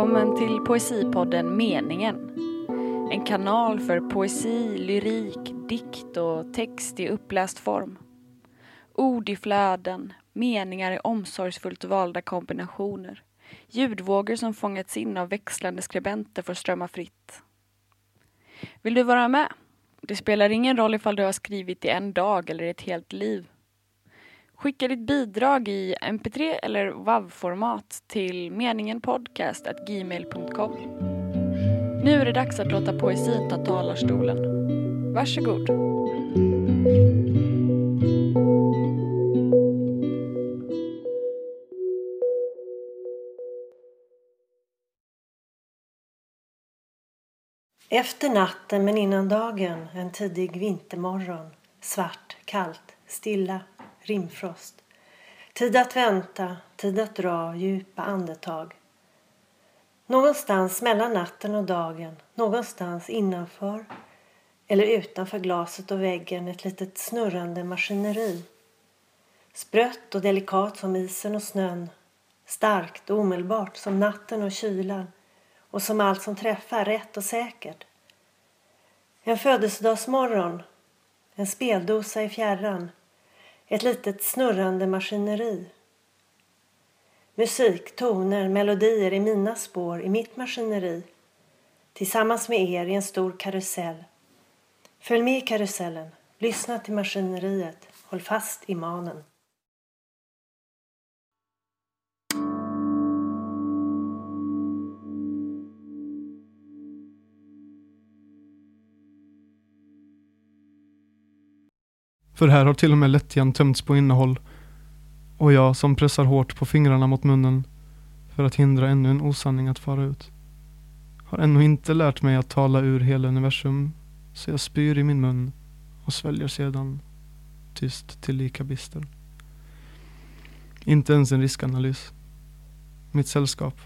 Välkommen till Poesipodden Meningen. En kanal för poesi, lyrik, dikt och text i uppläst form. Ord i flöden, meningar i omsorgsfullt valda kombinationer. Ljudvågor som fångats in av växlande skribenter får strömma fritt. Vill du vara med? Det spelar ingen roll ifall du har skrivit i en dag eller ett helt liv. Skicka ditt bidrag i mp3 eller WAV-format till meningenpodcast.gmail.com. Nu är det dags att låta poesin ta talarstolen. Varsågod. Efter natten men innan dagen en tidig vintermorgon. Svart, kallt, stilla, rimfrost. Tid att vänta, tid att dra djupa andetag. Någonstans mellan natten och dagen, någonstans innanför eller utanför glaset och väggen ett litet snurrande maskineri. Sprött och delikat som isen och snön. Starkt och omedelbart som natten och kylan och som allt som träffar rätt och säkert. En födelsedagsmorgon, en speldosa i fjärran, ett litet snurrande maskineri. Musik, toner, melodier i mina spår, i mitt maskineri. Tillsammans med er i en stor karusell. Följ med i karusellen, lyssna till maskineriet, håll fast i manen. För här har till och med lättjan tömts på innehåll och jag som pressar hårt på fingrarna mot munnen för att hindra ännu en osanning att fara ut. Har ännu inte lärt mig att tala ur hela universum så jag spyr i min mun och sväljer sedan tyst till lika bister. Inte ens en riskanalys. Mitt sällskap.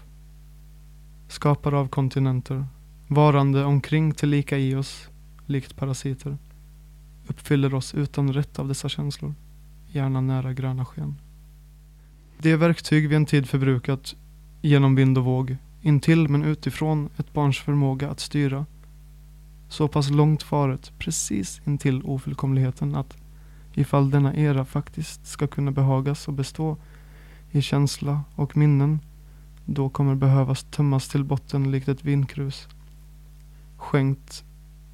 Skapare av kontinenter. Varande omkring till lika i oss, likt parasiter uppfyller oss utan rätt av dessa känslor, gärna nära gröna sken. Det verktyg vi en tid förbrukat genom vind och våg, intill men utifrån ett barns förmåga att styra, så pass långt faret precis intill ofullkomligheten att ifall denna era faktiskt ska kunna behagas och bestå i känsla och minnen, då kommer behövas tömmas till botten likt ett vinkrus, skänkt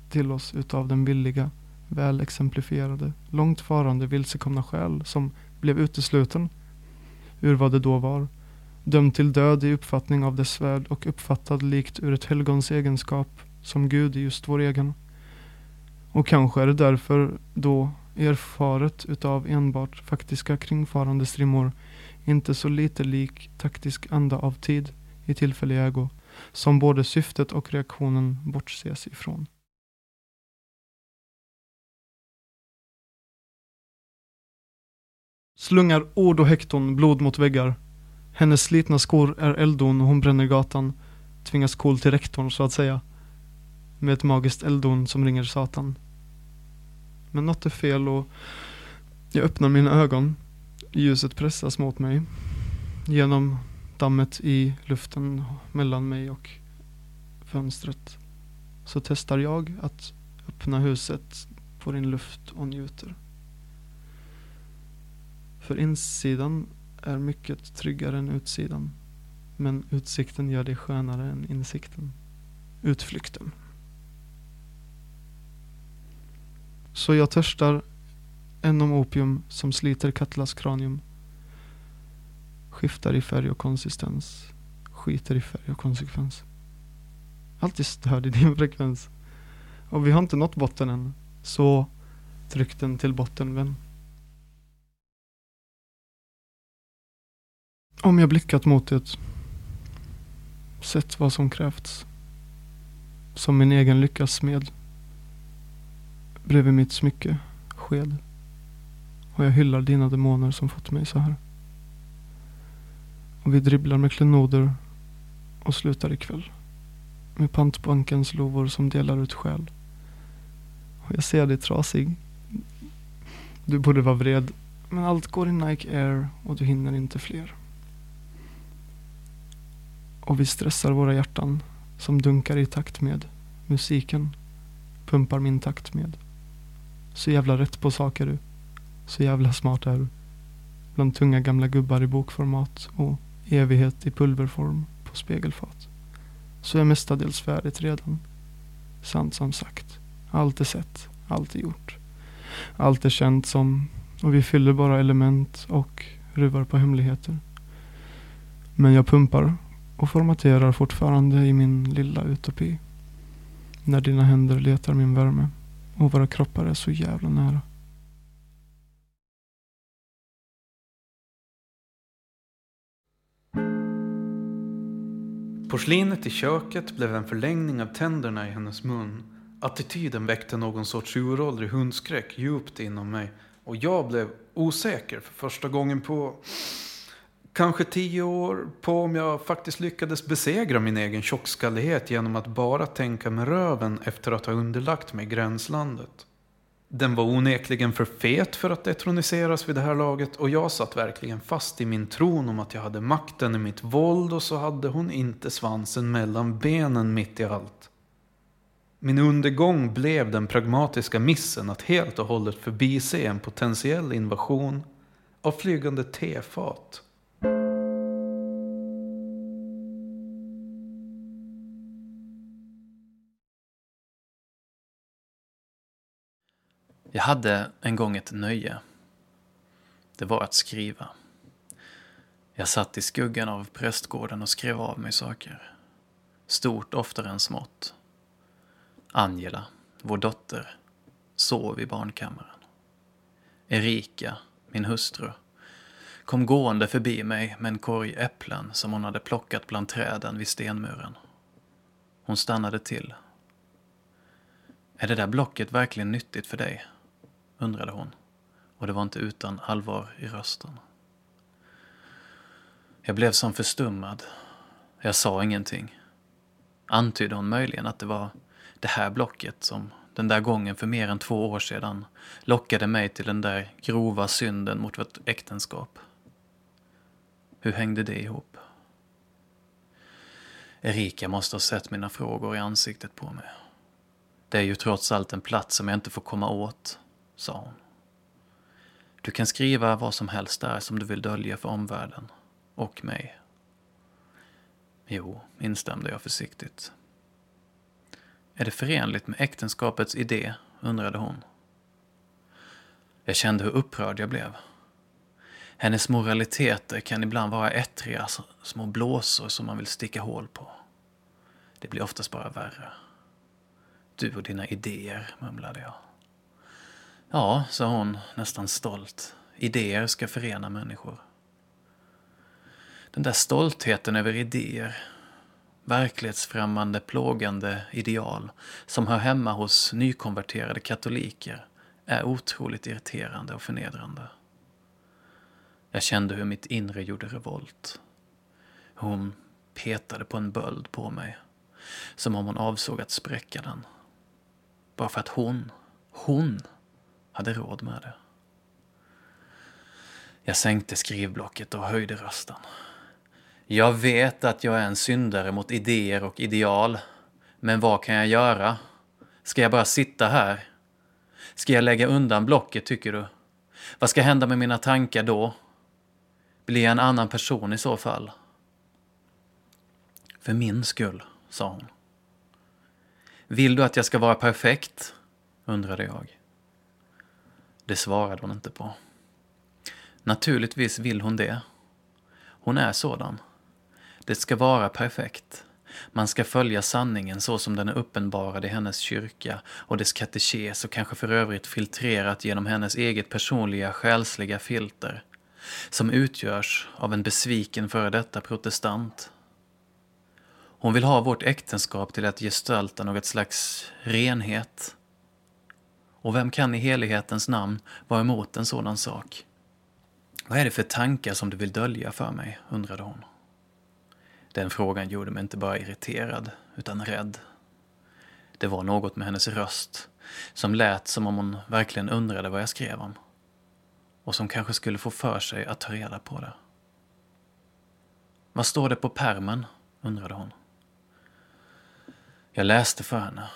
till oss utav den villiga väl exemplifierade, långt farande vilsekomna själ som blev utesluten ur vad det då var, dömd till död i uppfattning av dess värld och uppfattad likt ur ett helgons egenskap som Gud i just vår egen. Och kanske är det därför då erfaret utav enbart faktiska kringfarande strimmor inte så lite lik taktisk anda av tid i tillfällig ägo som både syftet och reaktionen bortses ifrån. Slungar ord och hekton blod mot väggar. Hennes slitna skor är eldon och hon bränner gatan. Tvingas kol till rektorn så att säga. Med ett magiskt eldon som ringer Satan. Men något är fel och jag öppnar mina ögon. Ljuset pressas mot mig. Genom dammet i luften mellan mig och fönstret. Så testar jag att öppna huset får in luft och njuter. För insidan är mycket tryggare än utsidan. Men utsikten gör det skönare än insikten. Utflykten. Så jag törstar än om opium som sliter Katlas kranium. Skiftar i färg och konsistens. Skiter i färg och konsekvens. Alltid störd i din frekvens. Och vi har inte nått botten än. Så tryck den till botten vän. Om jag blickat mot det, sett vad som krävts, som min egen lyckas smed, bredvid mitt smycke, sked, och jag hyllar dina demoner som fått mig så här. Och vi dribblar med klenoder och slutar ikväll. Med pantbankens lovor som delar ut själ. Och jag ser dig trasig. Du borde vara vred, men allt går i Nike Air och du hinner inte fler. Och vi stressar våra hjärtan som dunkar i takt med musiken. Pumpar min takt med. Så jävla rätt på saker du. Så jävla smart är du. Bland tunga gamla gubbar i bokformat och evighet i pulverform på spegelfat. Så är mestadels färdigt redan. Sant som sagt. Allt är sett. Allt är gjort. Allt är känt som och vi fyller bara element och ruvar på hemligheter. Men jag pumpar och formaterar fortfarande i min lilla utopi. När dina händer letar min värme och våra kroppar är så jävla nära. Porslinet i köket blev en förlängning av tänderna i hennes mun. Attityden väckte någon sorts uråldrig hundskräck djupt inom mig. Och jag blev osäker för första gången på kanske tio år på om jag faktiskt lyckades besegra min egen tjockskallighet genom att bara tänka med röven efter att ha underlagt mig gränslandet. Den var onekligen för fet för att detroniseras vid det här laget och jag satt verkligen fast i min tron om att jag hade makten i mitt våld och så hade hon inte svansen mellan benen mitt i allt. Min undergång blev den pragmatiska missen att helt och hållet förbise en potentiell invasion av flygande tefat. Jag hade en gång ett nöje. Det var att skriva. Jag satt i skuggan av prästgården och skrev av mig saker. Stort oftare än smått. Angela, vår dotter, sov i barnkammaren. Erika, min hustru, kom gående förbi mig med en korg äpplen som hon hade plockat bland träden vid stenmuren. Hon stannade till. Är det där blocket verkligen nyttigt för dig? Undrade hon. Och det var inte utan allvar i rösten. Jag blev som förstummad. Jag sa ingenting. Antydde hon möjligen att det var det här blocket som den där gången för mer än två år sedan lockade mig till den där grova synden mot vårt äktenskap. Hur hängde det ihop? Erika måste ha sett mina frågor i ansiktet på mig. Det är ju trots allt en plats som jag inte får komma åt, sa hon. Du kan skriva vad som helst där som du vill dölja för omvärlden. Och mig. Jo, instämde jag försiktigt. Är det förenligt med äktenskapets idé? undrade hon. Jag kände hur upprörd jag blev. Hennes moraliteter kan ibland vara ettriga små blåsor som man vill sticka hål på. Det blir oftast bara värre. Du och dina idéer, mumlade jag. Ja, sa hon nästan stolt. Idéer ska förena människor. Den där stoltheten över idéer, verklighetsfrämmande, plågande ideal som hör hemma hos nykonverterade katoliker är otroligt irriterande och förnedrande. Jag kände hur mitt inre gjorde revolt. Hon petade på en böld på mig, som om hon avsåg att spräcka den. Bara för att hon, hon, hade råd med det. Jag sänkte skrivblocket och höjde rösten. Jag vet att jag är en syndare mot idéer och ideal. Men vad kan jag göra? Ska jag bara sitta här? Ska jag lägga undan blocket, tycker du? Vad ska hända med mina tankar då? Blir jag en annan person i så fall? För min skull, sa hon. Vill du att jag ska vara perfekt? undrade jag. Det svarade hon inte på. Naturligtvis vill hon det. Hon är sådan. Det ska vara perfekt. Man ska följa sanningen så som den är uppenbarad i hennes kyrka och dess katekes och kanske för övrigt filtrerat genom hennes eget personliga själsliga filter som utgörs av en besviken före detta protestant. Hon vill ha vårt äktenskap till att gestalta något slags renhet. Och vem kan i helighetens namn vara emot en sådan sak? Vad är det för tankar som du vill dölja för mig? undrade hon. Den frågan gjorde mig inte bara irriterad, utan rädd. Det var något med hennes röst som lät som om hon verkligen undrade vad jag skrev om. Och som kanske skulle få för sig att ta reda på det. Vad står det på permen? undrade hon. Jag läste för henne.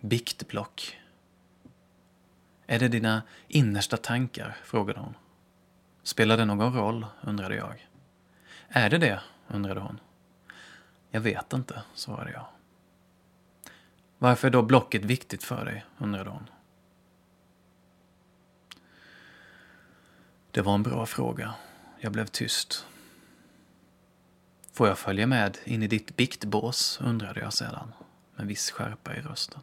Biktblock. Är det dina innersta tankar? frågade hon. Spelar det någon roll? undrade jag. Är det det? undrade hon. Jag vet inte, svarade jag. Varför är då blocket viktigt för dig? undrade hon. Det var en bra fråga. Jag blev tyst. Får jag följa med in i ditt biktbås? undrade jag sedan, med viss skärpa i rösten.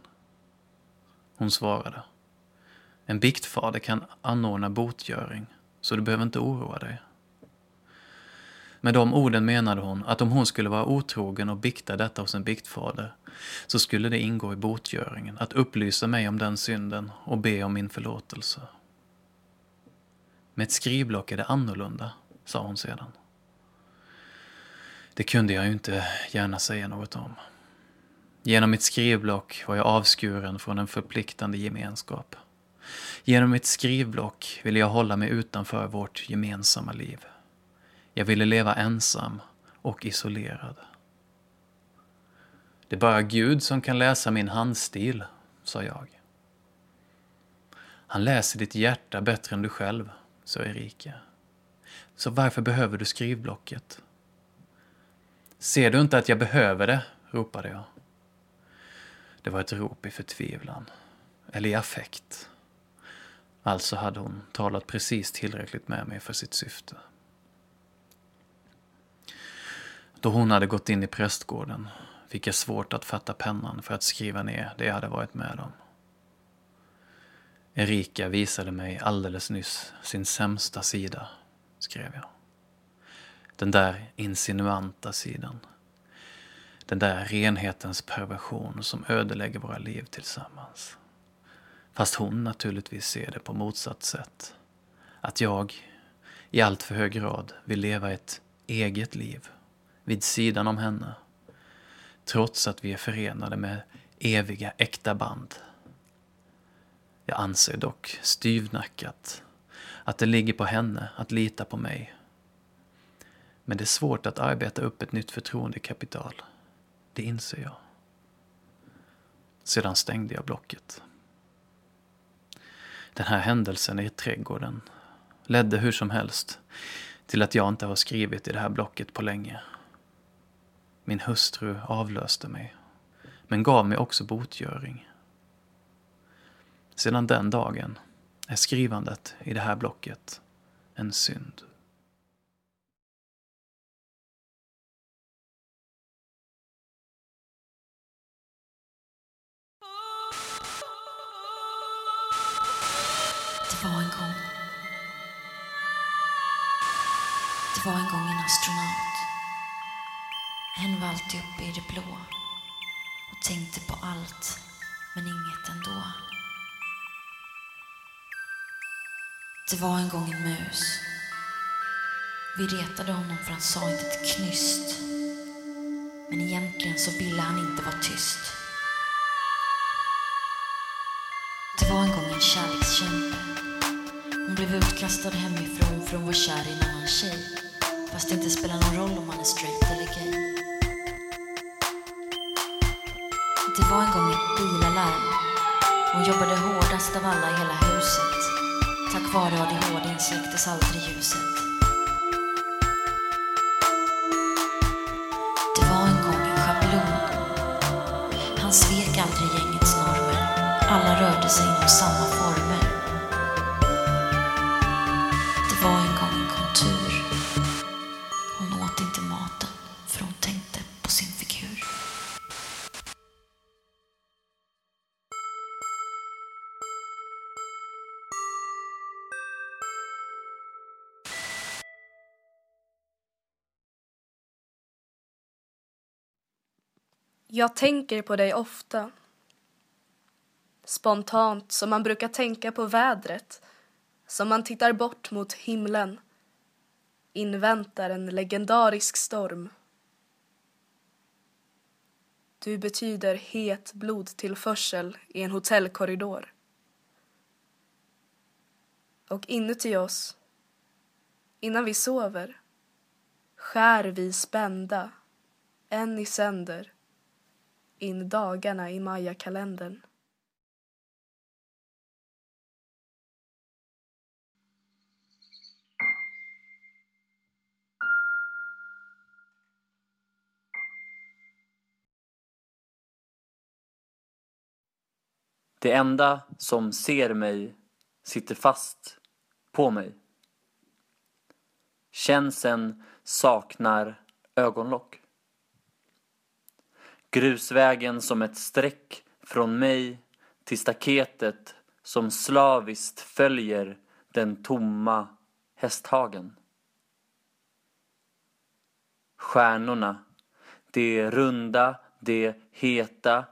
Hon svarade. En biktfader kan anordna botgöring, så du behöver inte oroa dig. Med de orden menade hon att om hon skulle vara otrogen och bikta detta hos en biktfader så skulle det ingå i botgöringen att upplysa mig om den synden och be om min förlåtelse. Med ett skrivblock är det annorlunda, sa hon sedan. Det kunde jag ju inte gärna säga något om. Genom mitt skrivblock var jag avskuren från en förpliktande gemenskap. Genom mitt skrivblock ville jag hålla mig utanför vårt gemensamma liv. Jag ville leva ensam och isolerad. Det är bara Gud som kan läsa min handstil, sa jag. Han läser ditt hjärta bättre än du själv, sa Erika. Så varför behöver du skrivblocket? Ser du inte att jag behöver det? ropade jag. Det var ett rop i förtvivlan, eller i affekt. Alltså hade hon talat precis tillräckligt med mig för sitt syfte. Då hon hade gått in i prästgården fick jag svårt att fatta pennan för att skriva ner det jag hade varit med om. Erika visade mig alldeles nyss sin sämsta sida, skrev jag. Den där insinuanta sidan. Den där renhetens perversion som ödelägger våra liv tillsammans. Fast hon naturligtvis ser det på motsatt sätt. Att jag i allt för hög grad vill leva ett eget liv vid sidan om henne. Trots att vi är förenade med eviga äkta band. Jag anser dock styvnackat att det ligger på henne att lita på mig. Men det är svårt att arbeta upp ett nytt förtroendekapital. Det inser jag. Sedan stängde jag blocket. Den här händelsen i trädgården ledde hur som helst till att jag inte har skrivit i det här blocket på länge. Min hustru avlöste mig, men gav mig också botgöring. Sedan den dagen är skrivandet i det här blocket en synd. Det var en gång. Det var en gång en astronaut. Hen var alltid uppe i det blå och tänkte på allt, men inget ändå. Det var en gång en mus. Vi retade honom för han sa inte ett knyst. Men egentligen så ville han inte vara tyst. Det var en gång en kärlekskämpe. Hon blev utkastad hemifrån för hon var kär i en annan tjej. Fast det inte spelar någon roll om man är straight eller gay. Det var en gång ett bilalarm. Hon jobbade hårdast av alla i hela huset. Tack vare ADHD släcktes aldrig ljuset. Jag tänker på dig ofta. Spontant som man brukar tänka på vädret. Som man tittar bort mot himlen. Inväntar en legendarisk storm. Du betyder het blodtillförsel i en hotellkorridor. Och inuti oss, innan vi sover, skär vi spända en i sänder in dagarna i mayakalendern. Det enda som ser mig sitter fast på mig. Känseln saknar ögonlock. Grusvägen som ett streck från mig till staketet som slaviskt följer den tomma hästhagen. Stjärnorna, det runda, det heta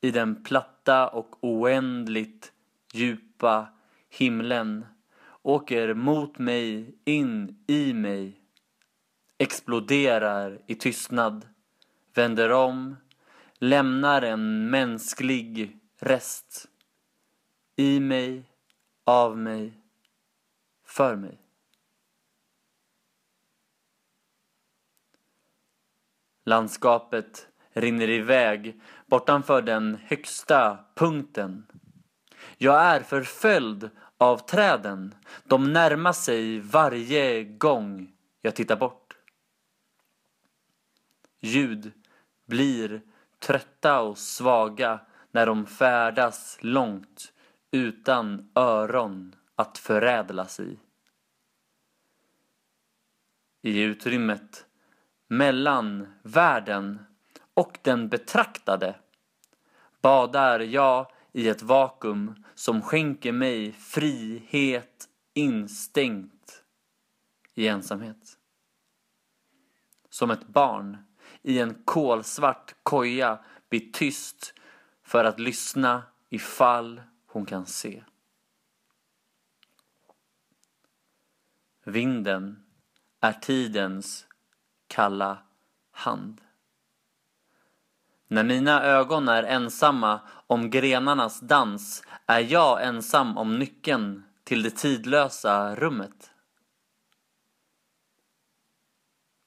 i den platta och oändligt djupa himlen åker mot mig, in i mig, exploderar i tystnad, vänder om, lämnar en mänsklig rest i mig, av mig, för mig. Landskapet rinner iväg bortanför den högsta punkten. Jag är förföljd av träden. De närmar sig varje gång jag tittar bort. Ljud blir trötta och svaga när de färdas långt utan öron att förädlas i. I utrymmet mellan världen och den betraktade badar jag i ett vakuum som skänker mig frihet instängt i ensamhet. Som ett barn i en kolsvart koja blir tyst för att lyssna ifall hon kan se. Vinden är tidens kalla hand. När mina ögon är ensamma om grenarnas dans är jag ensam om nyckeln till det tidlösa rummet.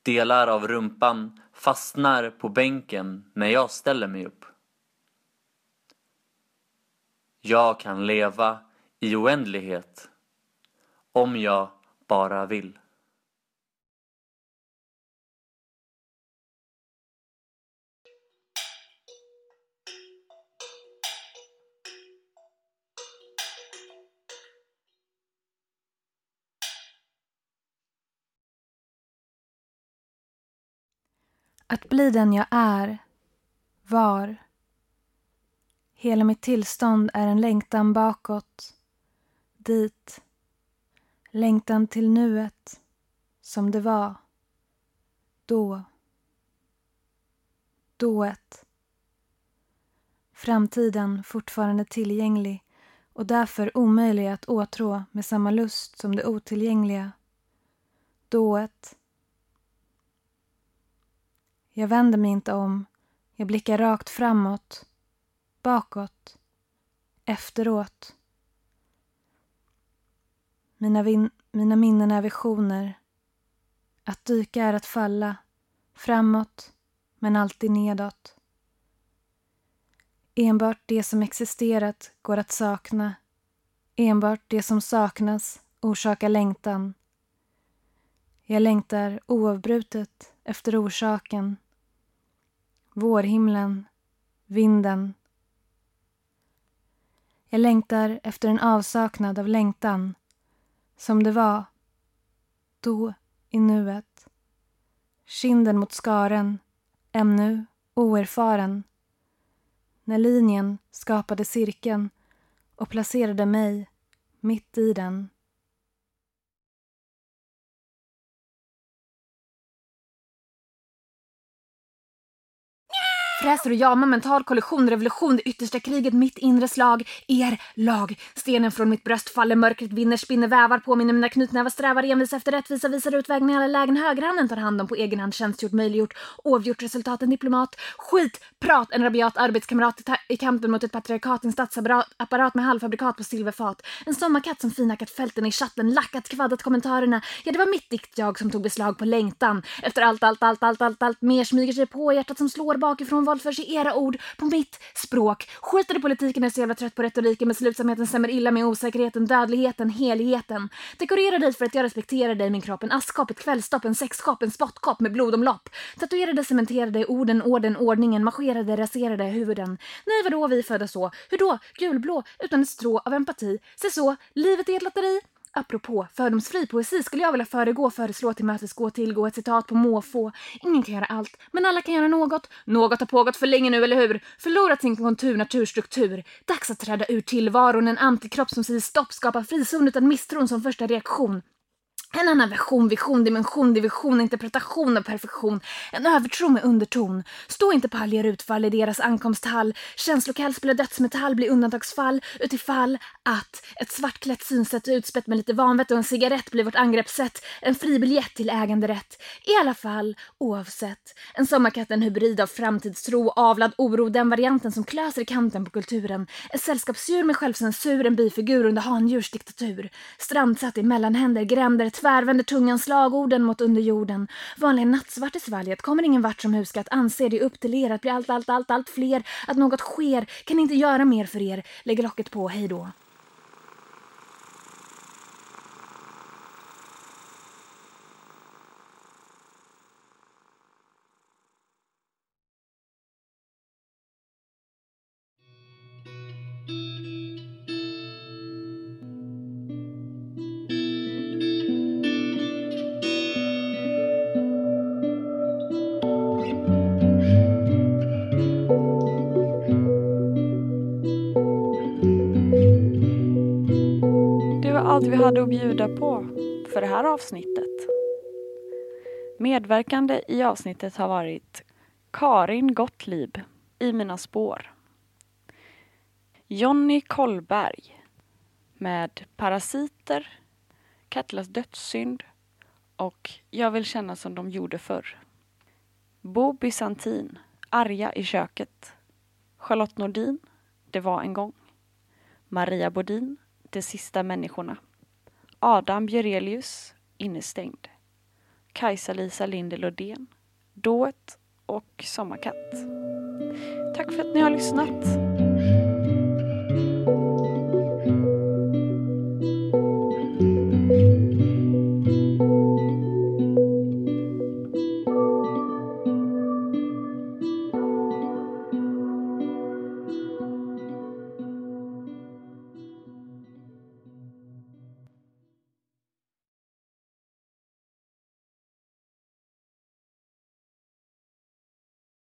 Delar av rumpan fastnar på bänken när jag ställer mig upp. Jag kan leva i oändlighet om jag bara vill. Att bli den jag är, var. Hela mitt tillstånd är en längtan bakåt, dit. Längtan till nuet, som det var. Då. Dået. Framtiden fortfarande tillgänglig och därför omöjlig att åtrå med samma lust som det otillgängliga. Dået jag vänder mig inte om. Jag blickar rakt framåt, bakåt, efteråt. Mina, vin- mina minnen är visioner. Att dyka är att falla, framåt, men alltid nedåt. Enbart det som existerat går att sakna. Enbart det som saknas orsakar längtan. Jag längtar oavbrutet efter orsaken vårhimlen, vinden. Jag längtar efter en avsaknad av längtan, som det var då i nuet. Kinden mot skaren, ännu oerfaren. När linjen skapade cirkeln och placerade mig mitt i den. Fräser och jamar mental kollision, revolution, det yttersta kriget, mitt inre slag, er lag. Stenen från mitt bröst faller, mörkret vinner, spinner vävar, påminner mina knutnävar, strävar envis efter rättvisa, visar utvägen i alla lägen. Högerhanden tar hand om på egen hand, tjänstgjort, möjliggjort, oavgjort resultaten. diplomat. Skit, prat, en rabiat arbetskamrat i, i kampen mot ett patriarkat, en statsapparat med halvfabrikat på silverfat. En sommarkatt som finhackat fälten i chatten, lackat, kvaddat kommentarerna. Ja, det var mitt diktjag som tog beslag på längtan. Efter allt, allt, allt, allt, allt, allt mer smyger sig på hjärtat som slår bakifrån våldför sig era ord på mitt språk. Skiter i politiken, är så jävla trött på retoriken, beslutsamheten stämmer illa med osäkerheten, dödligheten, heligheten. Dekorera dig för att jag respekterar dig, min kropp. En askkopp, ett kvällstopp, en sexkopp, en spottkopp med blodomlopp. Tatuerade, cementerade orden, orden, ordningen, marscherade, raserade huvuden. Nej, vadå, vi födda så? Hur då? Gulblå, utan ett strå av empati. Se så, livet är ett lotteri. Apropå fördomsfri poesi skulle jag vilja föregå, föreslå, tillmötesgå, tillgå ett citat på måfå. Ingen kan göra allt, men alla kan göra något. Något har pågått för länge nu, eller hur? Förlorat sin kontur, naturstruktur. Dags att träda ur tillvaron, en antikropp som säger stopp, skapar frizon utan misstron som första reaktion. En annan version, vision, dimension, division, interpretation av perfektion. En övertro med underton. Stå inte på alger utfall i deras ankomsthall. Känslokall spelar dödsmetall blir undantagsfall utifall att ett svartklätt synsätt utspätt med lite vanvett och en cigarett blir vårt angreppssätt. En fribiljett till äganderätt. I alla fall, oavsett. En sommarkatt en hybrid av framtidstro avlad oro. Den varianten som klöser i kanten på kulturen. Ett sällskapsdjur med självcensur. En bifigur under handjursdiktatur. Strandsatt i mellanhänder, gränder, tvärvänder tungan slagorden mot underjorden. Vanliga nattsvart i svalget kommer ingen vart som husskatt. Anser det upp till er att bli allt, allt, allt, allt fler. Att något sker. Kan inte göra mer för er. Lägger locket på. Hej då. Allt vi hade att bjuda på för det här avsnittet. Medverkande i avsnittet har varit Karin Gottlieb i Mina spår. Jonny Kollberg med Parasiter, Katlas dödssynd och Jag vill känna som de gjorde förr. Bo Bysantin, Arga i köket. Charlotte Nordin, Det var en gång. Maria Bodin, De sista människorna. Adam Björelius, Innestängd. Kajsa-Lisa Linde Lodén, Dået och Sommarkatt. Tack för att ni har lyssnat.